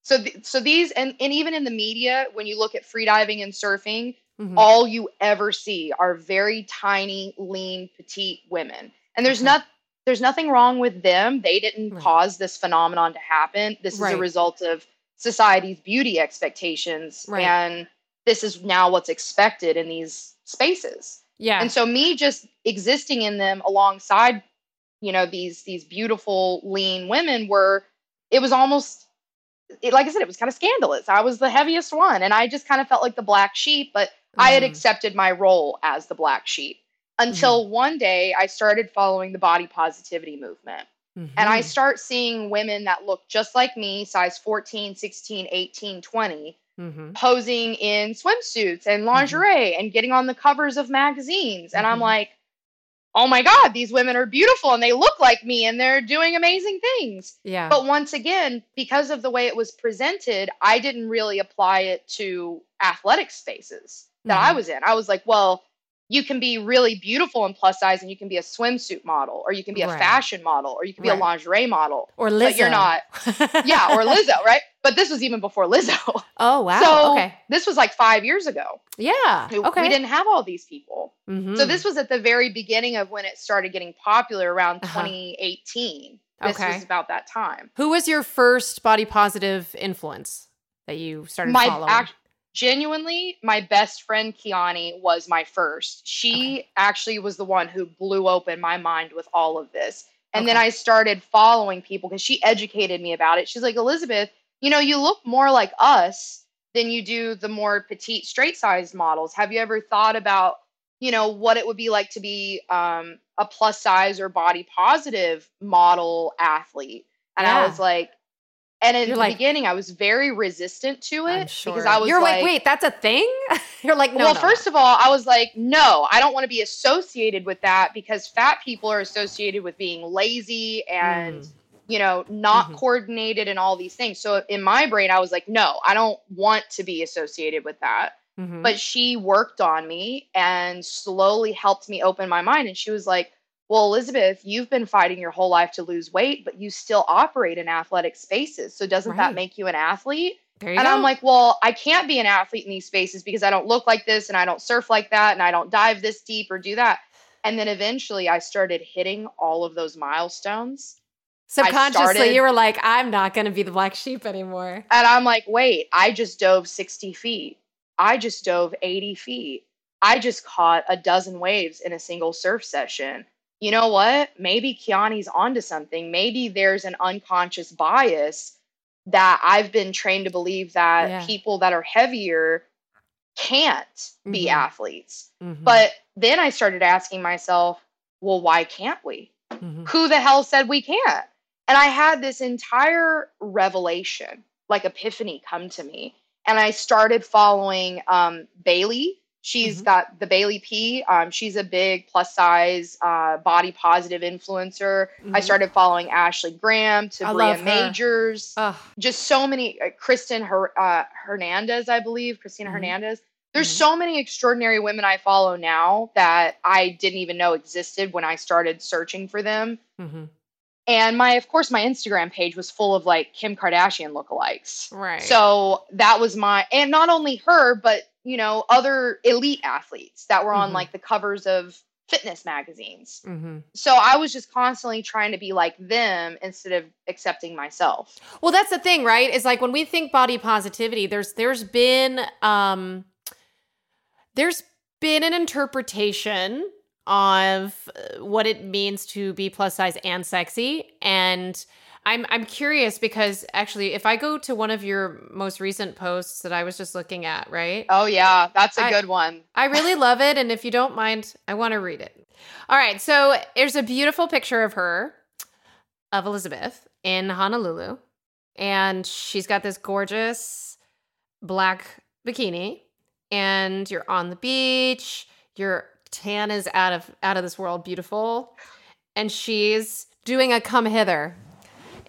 so th- so these and, and even in the media when you look at freediving and surfing Mhm. all you ever see are very tiny lean petite women and there's Okay. not there's nothing wrong with them they didn't Right. cause this phenomenon to happen this is Right. a result of society's beauty expectations Right. and this is now what's expected in these spaces. Yeah. and so me just existing in them alongside you know these these beautiful lean women were it was almost it, like i said it was kind of scandalous. I was the heaviest one and i just kind of felt like the black sheep but i had Mhm. accepted my role as the black sheep until one day i started following the body positivity movement. And i start seeing women that look just like me size 14 16 18 20 Mhm. posing in swimsuits and lingerie and getting on the covers of magazines. And I'm Mhm. like, oh my God, these women are beautiful and they look like me and they're doing amazing things. Yeah. But once again, because of the way it was presented, I didn't really apply it to athletic spaces that I Mhm. was in. I was like, well, you can be really beautiful and plus size and you can be a swimsuit model or you can be a Right. fashion model or you can be Right. a lingerie model. or Lizzo. but you're not. Yeah, or Lizzo, right? But this was even before Lizzo. oh wow. so okay. this was like five years ago. Yeah. We- Okay. We didn't have all these people. Mhm. So this was at the very beginning of when it started getting popular around Uh-huh. 2018. This Okay. was about that time. Who was your first body positive influence that you started My following? act- genuinely, my best friend Kiani was my first. She actually was the one who blew open my mind with all of this. And then I started following people because she educated me about it. She's like, Elizabeth, you know, you look more like us than you do the more petite, straight sized models. Have you ever thought about, you know, what it would be like to be um, a plus size or body positive model athlete? And I was like, and in You're the like- beginning, I was very resistant to it sure. because I was You're like, like, wait, that's a thing? You're like, no. well, no, first of all, I was like, no, I don't want to be associated with that because fat people are associated with being lazy and, Mm. you know, not Mhm. coordinated and all these things. So in my brain, I was like, no, I don't want to be associated with that. Mhm. But she worked on me and slowly helped me open my mind. And she was like, well, Elizabeth, you've been fighting your whole life to lose weight, but you still operate in athletic spaces. So doesn't Right. that make you an athlete? there you And go. I'm like, well, I can't be an athlete in these spaces because I don't look like this and I don't surf like that and I don't dive this deep or do that. And then eventually I started hitting all of those milestones. subconsciously, started- you were like, I'm not going to be the black sheep anymore. And I'm like, wait, I just dove 60 feet. I just dove 80 feet. I just caught a dozen waves in a single surf session. You know what? Maybe Kiani's onto something. Maybe there's an unconscious bias that I've been trained to believe that Yeah. people that are heavier can't be Mhm. athletes. Mhm. But then I started asking myself, well, why can't we? Mhm. who the hell said we can't? And I had this entire revelation, like epiphany, come to me. And I started following um, Bailey. She's Mhm. got the Bailey P. Um, she's a big plus size, uh, body positive influencer. I Mhm. started following Ashley Graham, I Tabria. Majors, Ugh. just so many. Uh, Kristen Her- uh, Hernandez, I believe, Christina Mhm. Hernandez. There's Mhm. so many extraordinary women I follow now that I didn't even know existed when I started searching for them. Mhm. And my, of course, my Instagram page was full of like Kim Kardashian lookalikes. Right. So that was my, and not only her, but you know, other elite athletes that were on Mhm. like the covers of fitness magazines. Mhm. So I was just constantly trying to be like them instead of accepting myself. Well, that's the thing, right? Is like when we think body positivity, there's there's been um there's been an interpretation of uh, what it means to be plus size and sexy and I'm I'm curious because actually if I go to one of your most recent posts that I was just looking at, right? Oh yeah, that's a I- good one. I really love it. And if you don't mind, I want to read it. All right. So there's a beautiful picture of her, of Elizabeth in Honolulu. And she's got this gorgeous black bikini. And you're on the beach. Your tan is out of out of this world beautiful. And she's doing a come hither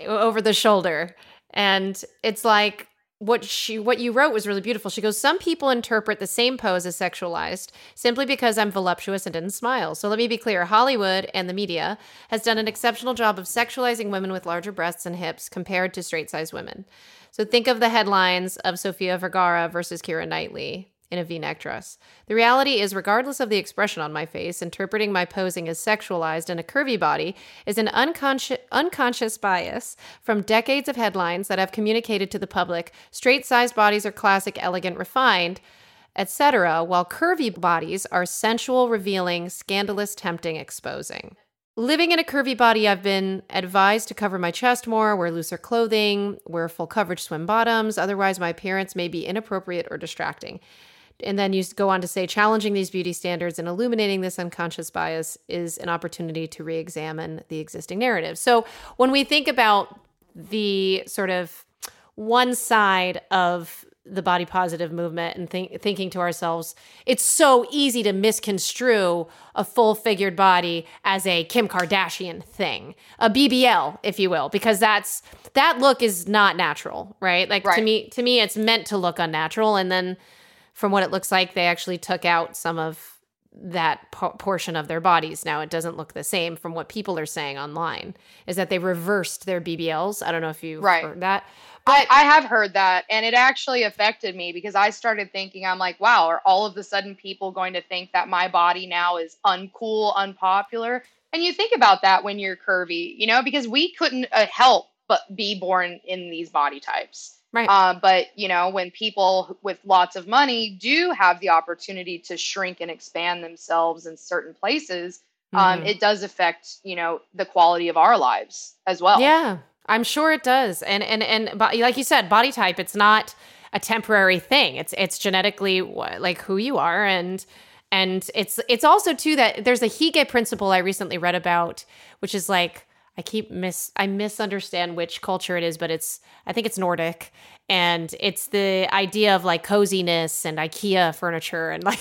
over the shoulder. And it's like what she what you wrote was really beautiful. She goes, "Some people interpret the same pose as sexualized simply because I'm voluptuous and didn't smile." So let me be clear, Hollywood and the media has done an exceptional job of sexualizing women with larger breasts and hips compared to straight-sized women. So think of the headlines of Sofia Vergara versus Keira Knightley in a v-neck dress. The reality is regardless of the expression on my face, interpreting my posing as sexualized in a curvy body is an unconscious unconscious bias from decades of headlines that have communicated to the public straight-sized bodies are classic, elegant, refined, etc., while curvy bodies are sensual, revealing, scandalous, tempting, exposing. Living in a curvy body, I've been advised to cover my chest more, wear looser clothing, wear full coverage swim bottoms. Otherwise, my appearance may be inappropriate or distracting. And then you go on to say, challenging these beauty standards and illuminating this unconscious bias is an opportunity to re examine the existing narrative. So when we think about the sort of one side of the body positive movement and think, thinking to ourselves, it's so easy to misconstrue a full figured body as a Kim Kardashian thing, a BBL, if you will, because that's that look is not natural, right? Like Right. to me, to me, it's meant to look unnatural, and then from what it looks like, they actually took out some of that po- portion of their bodies. Now it doesn't look the same from what people are saying online. Is that they reversed their BBLs? I don't know if you've Right. heard that. I, I have heard that, and it actually affected me because I started thinking, I'm like, wow, are all of a sudden people going to think that my body now is uncool, unpopular? And you think about that when you're curvy, you know, because we couldn't uh, help but be born in these body types. Right. Uh, but you know, when people with lots of money do have the opportunity to shrink and expand themselves in certain places, um, Mhm. it does affect you know the quality of our lives as well. Yeah, I'm sure it does. And and and like you said, body type. It's not a temporary thing. It's it's genetically wh- like who you are, and and it's it's also too that there's a hygge principle I recently read about, which is like I keep miss I misunderstand which culture it is, but it's I think it's Nordic, and it's the idea of like coziness and IKEA furniture and like.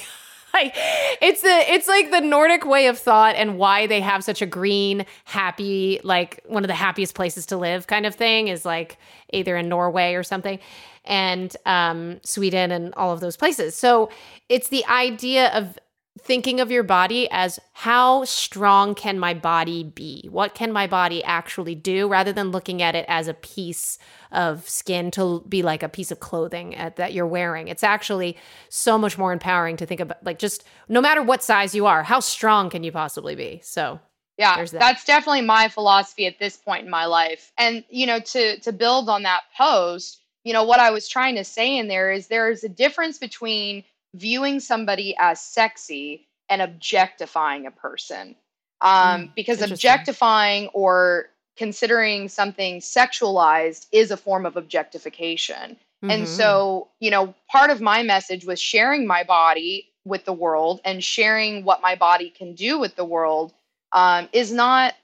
It's the it's like the Nordic way of thought and why they have such a green, happy, like one of the happiest places to live kind of thing is like either in Norway or something and um Sweden and all of those places. So it's the idea of thinking of your body as how strong can my body be? What can my body actually do rather than looking at it as a piece of skin to be like a piece of clothing at, that you're wearing. It's actually so much more empowering to think about like just no matter what size you are, how strong can you possibly be? So, yeah There's that. that's definitely my philosophy at this point in my life and you know to to build on that post you know what i was trying to say in there is there is a difference between viewing somebody as sexy and objectifying a person um, Mm, because objectifying or considering something sexualized is a form of objectification And mhm. so, you know, part of my message was sharing my body with the world and sharing what my body can do with the world um, is not,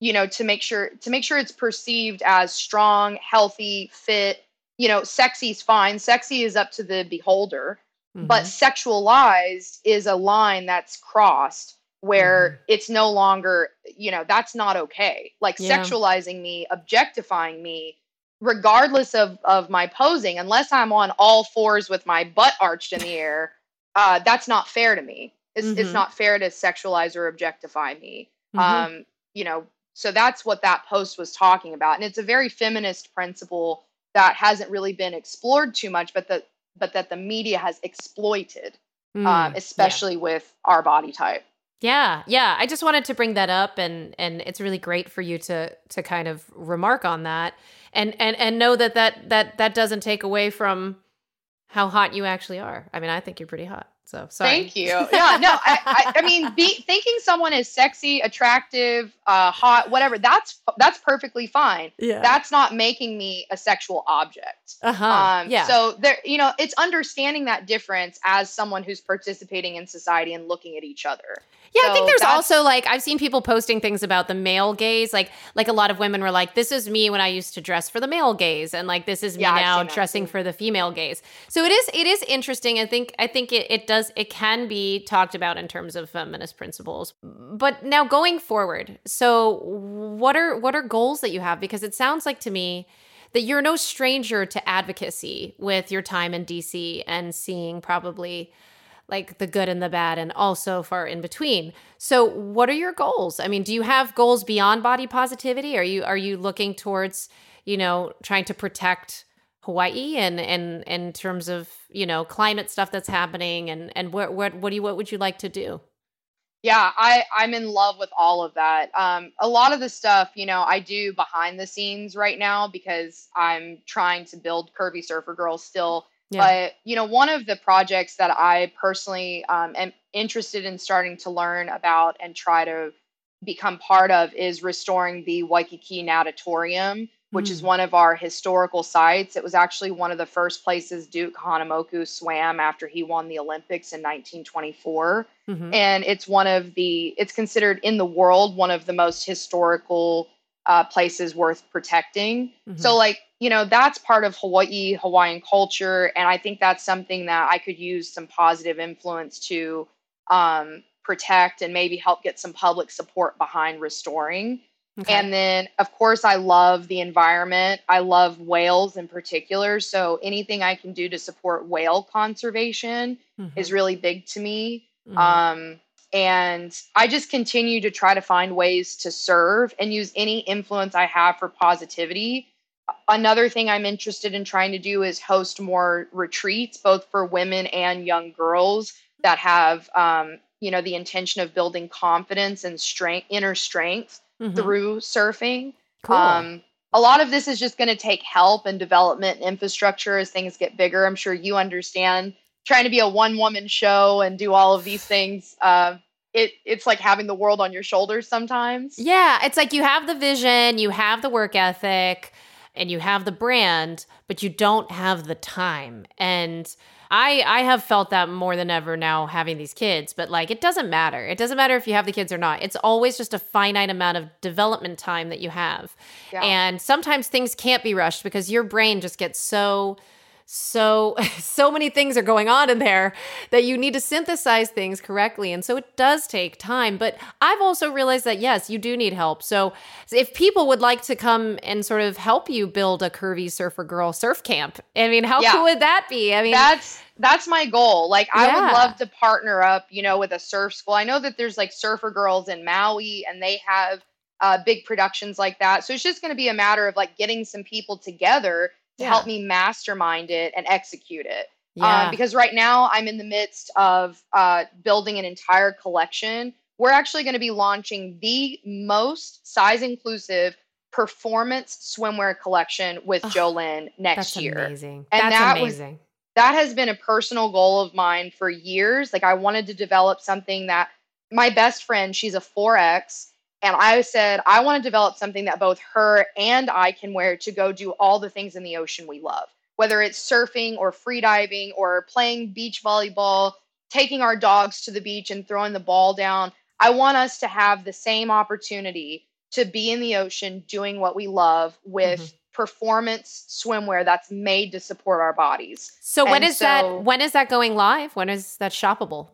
you know, to make sure to make sure it's perceived as strong, healthy, fit. You know, sexy is fine. Sexy is up to the beholder, but Mhm. sexualized is a line that's crossed where Mm-hmm. it's no longer, you know, that's not okay. Like Yeah. sexualizing me, objectifying me, regardless of of my posing, unless I'm on all fours with my butt arched in the air, uh, that's not fair to me. It's, it's Mhm. not fair to sexualize or objectify me. Mhm. Um, you know, so that's what that post was talking about, and it's a very feminist principle that hasn't really been explored too much, but that but that the media has exploited, Mm, um, yeah. especially with our body type. Yeah, yeah. I just wanted to bring that up and and it's really great for you to to kind of remark on that and and and know that that that that doesn't take away from how hot you actually are. I mean, I think you're pretty hot. So, sorry. Thank you. Yeah, no, I, I, I mean, be, thinking someone is sexy, attractive, uh, hot, whatever, that's that's perfectly fine. Yeah. That's not making me a sexual object. uh-huh. Um, yeah. So there, you know, it's understanding that difference as someone who's participating in society and looking at each other. Yeah, I think there's also like I've seen people posting things about the male gaze. Like like a lot of women were like, "This is me when I used to dress for the male gaze," and like this is me Yeah, now dressing for the female gaze. So it is it is interesting. I think I think it it does it can be talked about in terms of feminist principles. But now going forward, so what are what are goals that you have? Because it sounds like to me that you're no stranger to advocacy with your time in DC and seeing probably like the good and the bad and also far in between. So what are your goals? I mean, do you have goals beyond body positivity? Are you are you looking towards, you know, trying to protect Hawaii and and in terms of, you know, climate stuff that's happening and and what what what do you what would you like to do? Yeah, I I'm in love with all of that. Um, a lot of the stuff, you know, I do behind the scenes right now because I'm trying to build Curvy Surfer Girls still. Yeah. But you know, one of the projects that I personally um, am interested in starting to learn about and try to become part of is restoring the Waikiki Natatorium, which is Mm. one of our historical sites. It was actually one of the first places Duke Kahanamoku swam after he won the Olympics in 1924 Mhm. and it's one of the it's considered in the world one of the most historical uh, places worth protecting. Mhm. So, like, you know, that's part of Hawaii, Hawaiian culture. And I think that's something that I could use some positive influence to um, protect and maybe help get some public support behind restoring. Okay. And then, of course, I love the environment. I love whales in particular. So, anything I can do to support whale conservation Mhm. is really big to me. Mhm. Um, and I just continue to try to find ways to serve and use any influence I have for positivity. Another thing I'm interested in trying to do is host more retreats, both for women and young girls that have, um, you know, the intention of building confidence and strength, inner strength Mhm. through surfing. cool. Um, a lot of this is just going to take help and development and infrastructure as things get bigger. I'm sure you understand trying to be a one woman show and do all of these things. Uh, it, it's like having the world on your shoulders sometimes. Yeah, it's like you have the vision, you have the work ethic, and you have the brand, but you don't have the time. And I I have felt that more than ever now having these kids, but like it doesn't matter. It doesn't matter if you have the kids or not. It's always just a finite amount of development time that you have. Yeah. And sometimes things can't be rushed because your brain just gets so so so many things are going on in there that you need to synthesize things correctly and so it does take time but i've also realized that yes you do need help so if people would like to come and sort of help you build a curvy surfer girl surf camp i mean how Yeah. cool would that be i mean that's that's my goal. Like I Yeah. would love to partner up, you know, with a surf school. I know that there's like surfer girls in Maui and they have uh, big productions like that. So it's just going to be a matter of like getting some people together to Yeah. help me mastermind it and execute it. yeah Um, because right now I'm in the midst of uh, building an entire collection. We're actually going to be launching the most size inclusive performance swimwear collection with Oh, Jolyn next that's year amazing And that's that was- amazing that has been a personal goal of mine for years. Like I wanted to develop something that my best friend, she's a 4X, and I said I want to develop something that both her and I can wear to go do all the things in the ocean we love. Whether it's surfing or freediving or playing beach volleyball, taking our dogs to the beach and throwing the ball down. I want us to have the same opportunity to be in the ocean doing what we love with Mhm. performance swimwear that's made to support our bodies. so when and is so- that when is that going live when is that shoppable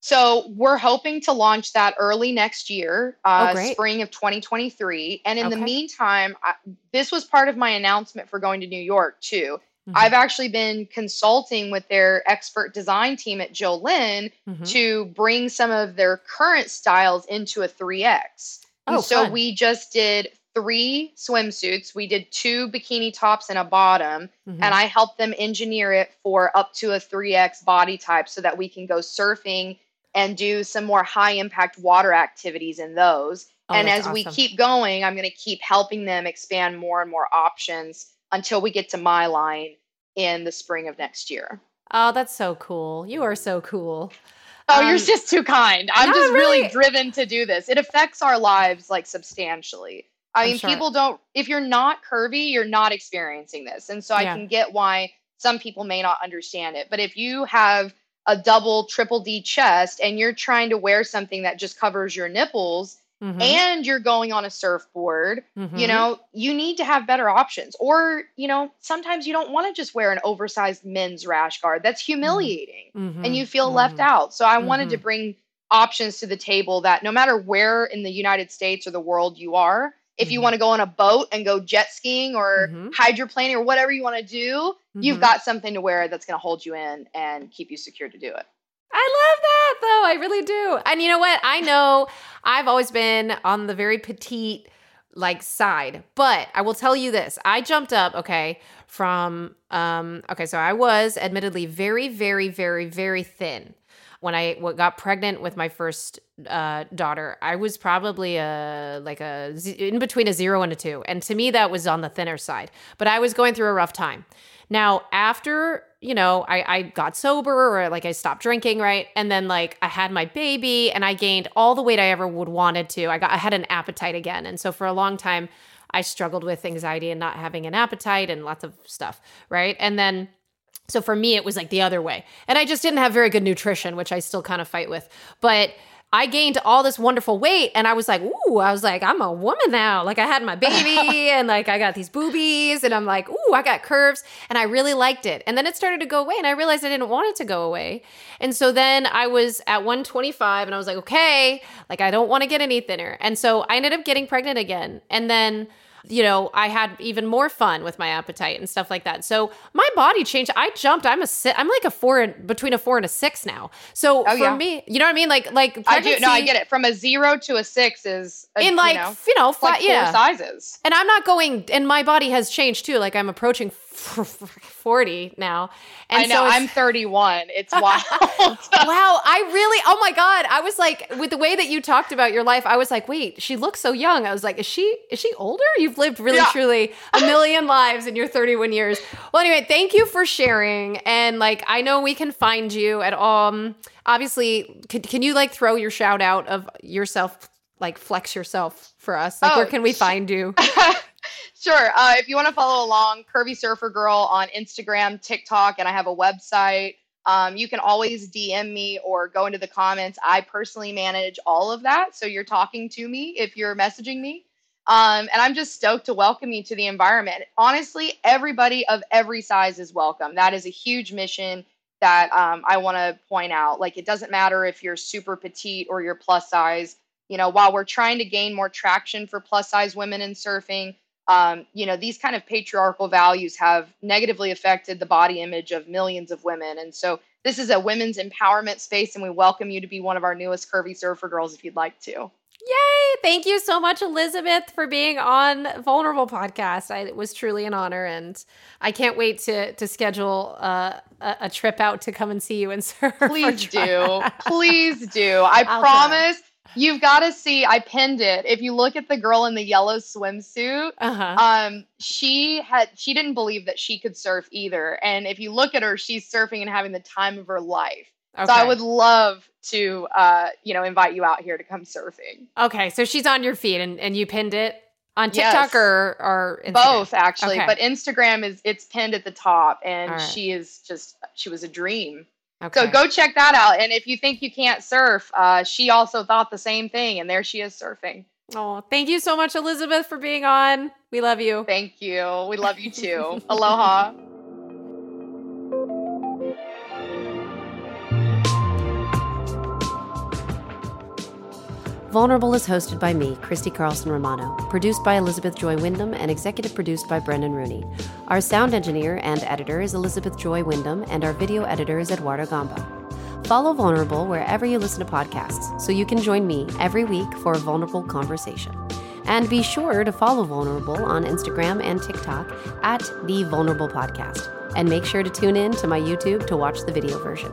So we're hoping to launch that early next year, uh, Oh, spring of 2023. And in the meantime, I, this was part of my announcement for going to New York too. Mhm. I've actually been consulting with their expert design team at Jolyn Mhm. to bring some of their current styles into a 3X. And Oh, so fun. we just did three swimsuits. We did two bikini tops and a bottom Mhm. and I helped them engineer it for up to a 3x body type so that we can go surfing and do some more high impact water activities in those. Oh, and as we keep going, I'm going to keep helping them expand more and more options until we get to my line in the spring of next year. oh that's so cool you are so cool Oh, Um, you're just too kind. I'm just really, really- driven to do this. It affects our lives like substantially. I I'm mean, sure. people don't, if you're not curvy, you're not experiencing this. And so I can get why some people may not understand it. But if you have a double, triple D chest and you're trying to wear something that just covers your nipples Mhm. and you're going on a surfboard, you Mhm. know, you need to have better options. Or, you know, sometimes you don't want to just wear an oversized men's rash guard. That's humiliating Mhm. and you feel left Mhm. out. So I wanted to Mhm. bring options to the table that no matter where in the United States or the world you are, if you Mhm. want to go on a boat and go jet skiing or Mhm. hydroplaning or whatever you want to do, you've Mhm. got something to wear that's going to hold you in and keep you secure to do it. I love that though. I really do. And you know what? I know I've always been on the very petite like side, but I will tell you this. I jumped up, okay, from um okay, so I was admittedly very very very very thin when I got pregnant with my first uh, daughter. I was probably a like a in between a 0 and a 2. And to me that was on the thinner side. But I was going through a rough time. Now, after, you know, I, I got sober or like I stopped drinking, right? And then like I had my baby and I gained all the weight I ever would wanted to. I got I had an appetite again. And so for a long time I struggled with anxiety and not having an appetite and lots of stuff, right? And then so for me it was like the other way. And I just didn't have very good nutrition, which I still kind of fight with. But I gained all this wonderful weight and I was like, ooh, I was like, I'm a woman now. Like I had my baby and like I got these boobies and I'm like, ooh, I got curves and I really liked it. And then it started to go away and I realized I didn't want it to go away. And so then I was at 125 and I was like, okay, like I don't want to get any thinner. And so I ended up getting pregnant again. And then you know, I had even more fun with my appetite and stuff like that. So my body changed. I jumped. I'm a si- I'm like a four between a four and a six now. So oh, for yeah. me, you know what I mean? Like like I do. No, I get it. From a zero to a six is a, in like you know, you know like yeah. sizes. And I'm not going. And my body has changed too. Like I'm approaching 40 now. And I know, so I'm 31. It's wild. wow. I really, oh my God. I was like, with the way that you talked about your life, I was like, wait, she looks so young. I was like, is she, is she older? You've lived really, yeah. truly a million lives in your 31 years. Well, anyway, thank you for sharing. And like, I know we can find you at, um, obviously, can, can you like throw your shout out of yourself, like flex yourself for us? Like, oh, where can we find you? Sure. Uh, if you want to follow along, Curvy Surfer Girl on Instagram, TikTok, and I have a website. Um, you can always DM me or go into the comments. I personally manage all of that. So you're talking to me if you're messaging me. Um, and I'm just stoked to welcome you to the environment. Honestly, everybody of every size is welcome. That is a huge mission that um, I want to point out. Like, it doesn't matter if you're super petite or you're plus size. You know, while we're trying to gain more traction for plus size women in surfing, um, you know, these kind of patriarchal values have negatively affected the body image of millions of women. And so this is a women's empowerment space, and we welcome you to be one of our newest Curvy Surfer girls if you'd like to. Yay! Thank you so much, Elizabeth, for being on Vulnerable Podcast. I, it was truly an honor, and I can't wait to to schedule uh, a, a, trip out to come and see you and surf. Please do, please do. I I'll promise. You've got to see. I pinned it. If you look at the girl in the yellow swimsuit, uh-huh. um, she had she didn't believe that she could surf either. And if you look at her, she's surfing and having the time of her life. Okay. So I would love to, uh, you know, invite you out here to come surfing. Okay, so she's on your feed, and and you pinned it on TikTok yes. or or Instagram? both actually, okay. but Instagram is it's pinned at the top, and right. she is just she was a dream. Okay. So go check that out. And if you think you can't surf, uh, she also thought the same thing, and there she is surfing. Oh, thank you so much, Elizabeth, for being on. We love you. Thank you. We love you too. Aloha. Vulnerable is hosted by me, Christy Carlson Romano, produced by Elizabeth Joy Wyndham, and executive produced by Brendan Rooney. Our sound engineer and editor is Elizabeth Joy Wyndham, and our video editor is Eduardo Gamba. Follow Vulnerable wherever you listen to podcasts so you can join me every week for a vulnerable conversation. And be sure to follow Vulnerable on Instagram and TikTok at The Vulnerable Podcast. And make sure to tune in to my YouTube to watch the video version.